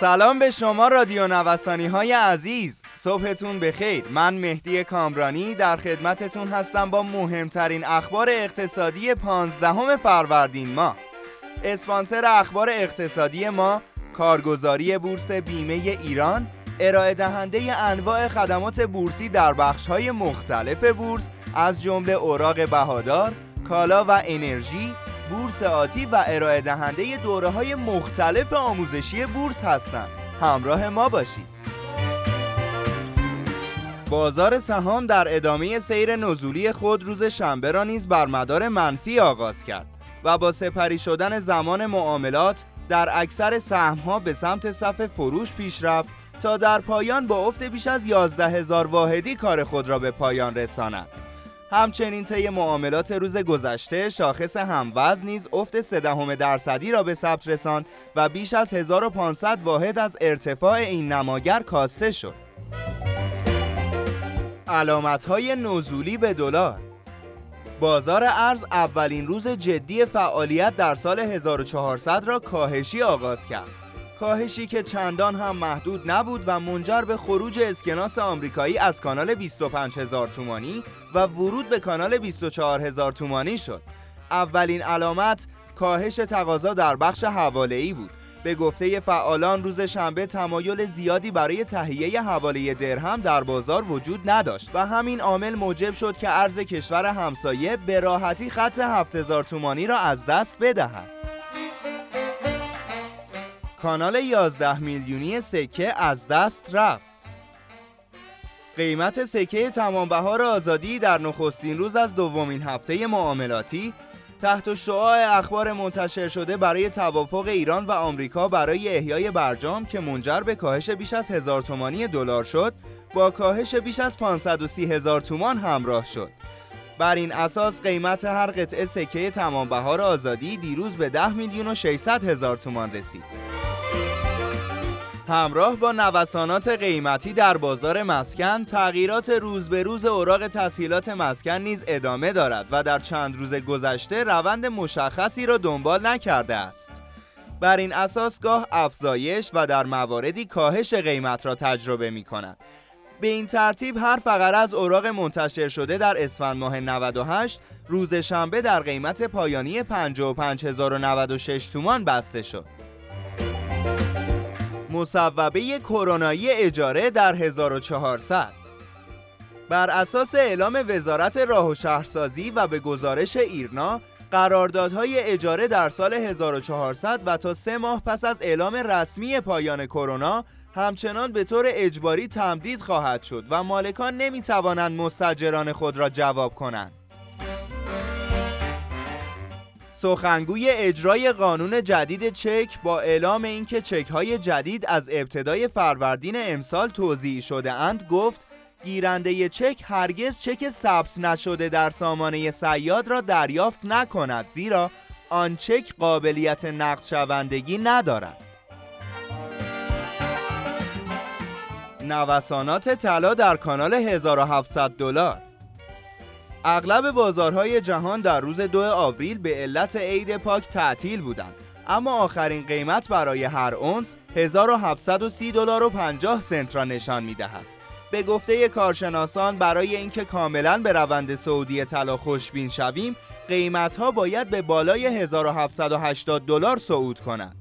سلام به شما رادیو نوسانی های عزیز. صبحتون بخیر. من مهدی کامرانی در خدمتتون هستم با مهمترین اخبار اقتصادی پانزدهم فروردین ما اسپانسر اخبار اقتصادی ما کارگزاری بورس بیمه ایران ارائه دهنده انواع خدمات بورسی در بخش های مختلف بورس از جمله اوراق بهادار، کالا و انرژی، بورس آتی و ارائه دهنده دوره های مختلف آموزشی بورس هستند. همراه ما باشید. بازار سهام در ادامه سیر نزولی خود روز شنبه را نیز بر مدار منفی آغاز کرد و با سپری شدن زمان معاملات در اکثر سهمها به سمت صف فروش پیش رفت تا در پایان با افت بیش از 11 هزار واحدی کار خود را به پایان رساند. همچنین طی معاملات روز گذشته شاخص هموزن نیز افت 3 درصدی را به ثبت رساند و بیش از 1500 واحد از ارتفاع این نماگر کاسته شد. علامت های نزولی به دلار بازار ارز اولین روز جدی فعالیت در سال 1400 را کاهشی آغاز کرد. کاهشی که چندان هم محدود نبود و منجر به خروج اسکناس آمریکایی از کانال 25000 تومانی و ورود به کانال 24000 تومانی شد. اولین علامت کاهش تقاضا در بخش حواله بود به گفته فعالان روز شنبه تمایل زیادی برای تهیه حواله درهم در بازار وجود نداشت و همین عامل موجب شد که ارز کشور همسایه به راحتی خط 7000 تومانی را از دست بدهد. کانال 11 میلیونی سکه از دست رفت. قیمت سکه تمام بهار آزادی در نخستین روز از دومین هفته معاملاتی تحت شعاع اخبار منتشر شده برای توافق ایران و آمریکا برای احیای برجام که منجر به کاهش بیش از هزار تومانی دلار شد با کاهش بیش از 530 هزار تومان همراه شد بر این اساس قیمت هر قطعه سکه تمام بهار آزادی دیروز به 10 میلیون و 600 هزار تومان رسید همراه با نوسانات قیمتی در بازار مسکن تغییرات روز به روز اوراق تسهیلات مسکن نیز ادامه دارد و در چند روز گذشته روند مشخصی را دنبال نکرده است بر این اساس گاه افزایش و در مواردی کاهش قیمت را تجربه می کند به این ترتیب هر فقره از اوراق منتشر شده در اسفند ماه 98 روز شنبه در قیمت پایانی 55096 تومان بسته شد. مصوبه کرونایی اجاره در 1400 بر اساس اعلام وزارت راه و شهرسازی و به گزارش ایرنا قراردادهای اجاره در سال 1400 و تا سه ماه پس از اعلام رسمی پایان کرونا همچنان به طور اجباری تمدید خواهد شد و مالکان نمی توانند مستجران خود را جواب کنند. سخنگوی اجرای قانون جدید چک با اعلام اینکه چک های جدید از ابتدای فروردین امسال توضیح شده اند گفت گیرنده چک هرگز چک ثبت نشده در سامانه سیاد را دریافت نکند زیرا آن چک قابلیت نقد شوندگی ندارد. نوسانات طلا در کانال 1700 دلار. اغلب بازارهای جهان در روز دو آوریل به علت عید پاک تعطیل بودند اما آخرین قیمت برای هر اونس 1730 دلار و 50 سنت را نشان می‌دهد. به گفته کارشناسان برای اینکه کاملا به روند سعودی طلا خوشبین شویم قیمت ها باید به بالای 1780 دلار صعود کنند.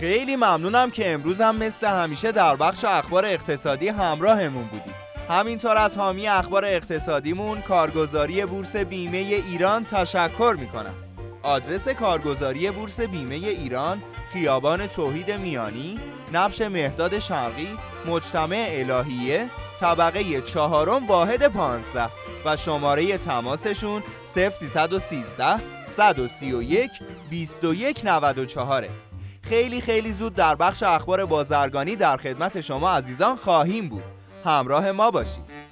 خیلی ممنونم که امروز هم مثل همیشه در بخش اخبار اقتصادی همراهمون بودید. همینطور از حامی اخبار اقتصادیمون کارگزاری بورس بیمه ایران تشکر می‌کنم. آدرس کارگزاری بورس بیمه ایران خیابان توحید میانی نبش مهداد شرقی مجتمع الهیه طبقه چهارم واحد پانزده و شماره تماسشون 0313 131 2194 خیلی خیلی زود در بخش اخبار بازرگانی در خدمت شما عزیزان خواهیم بود. همراه ما باشید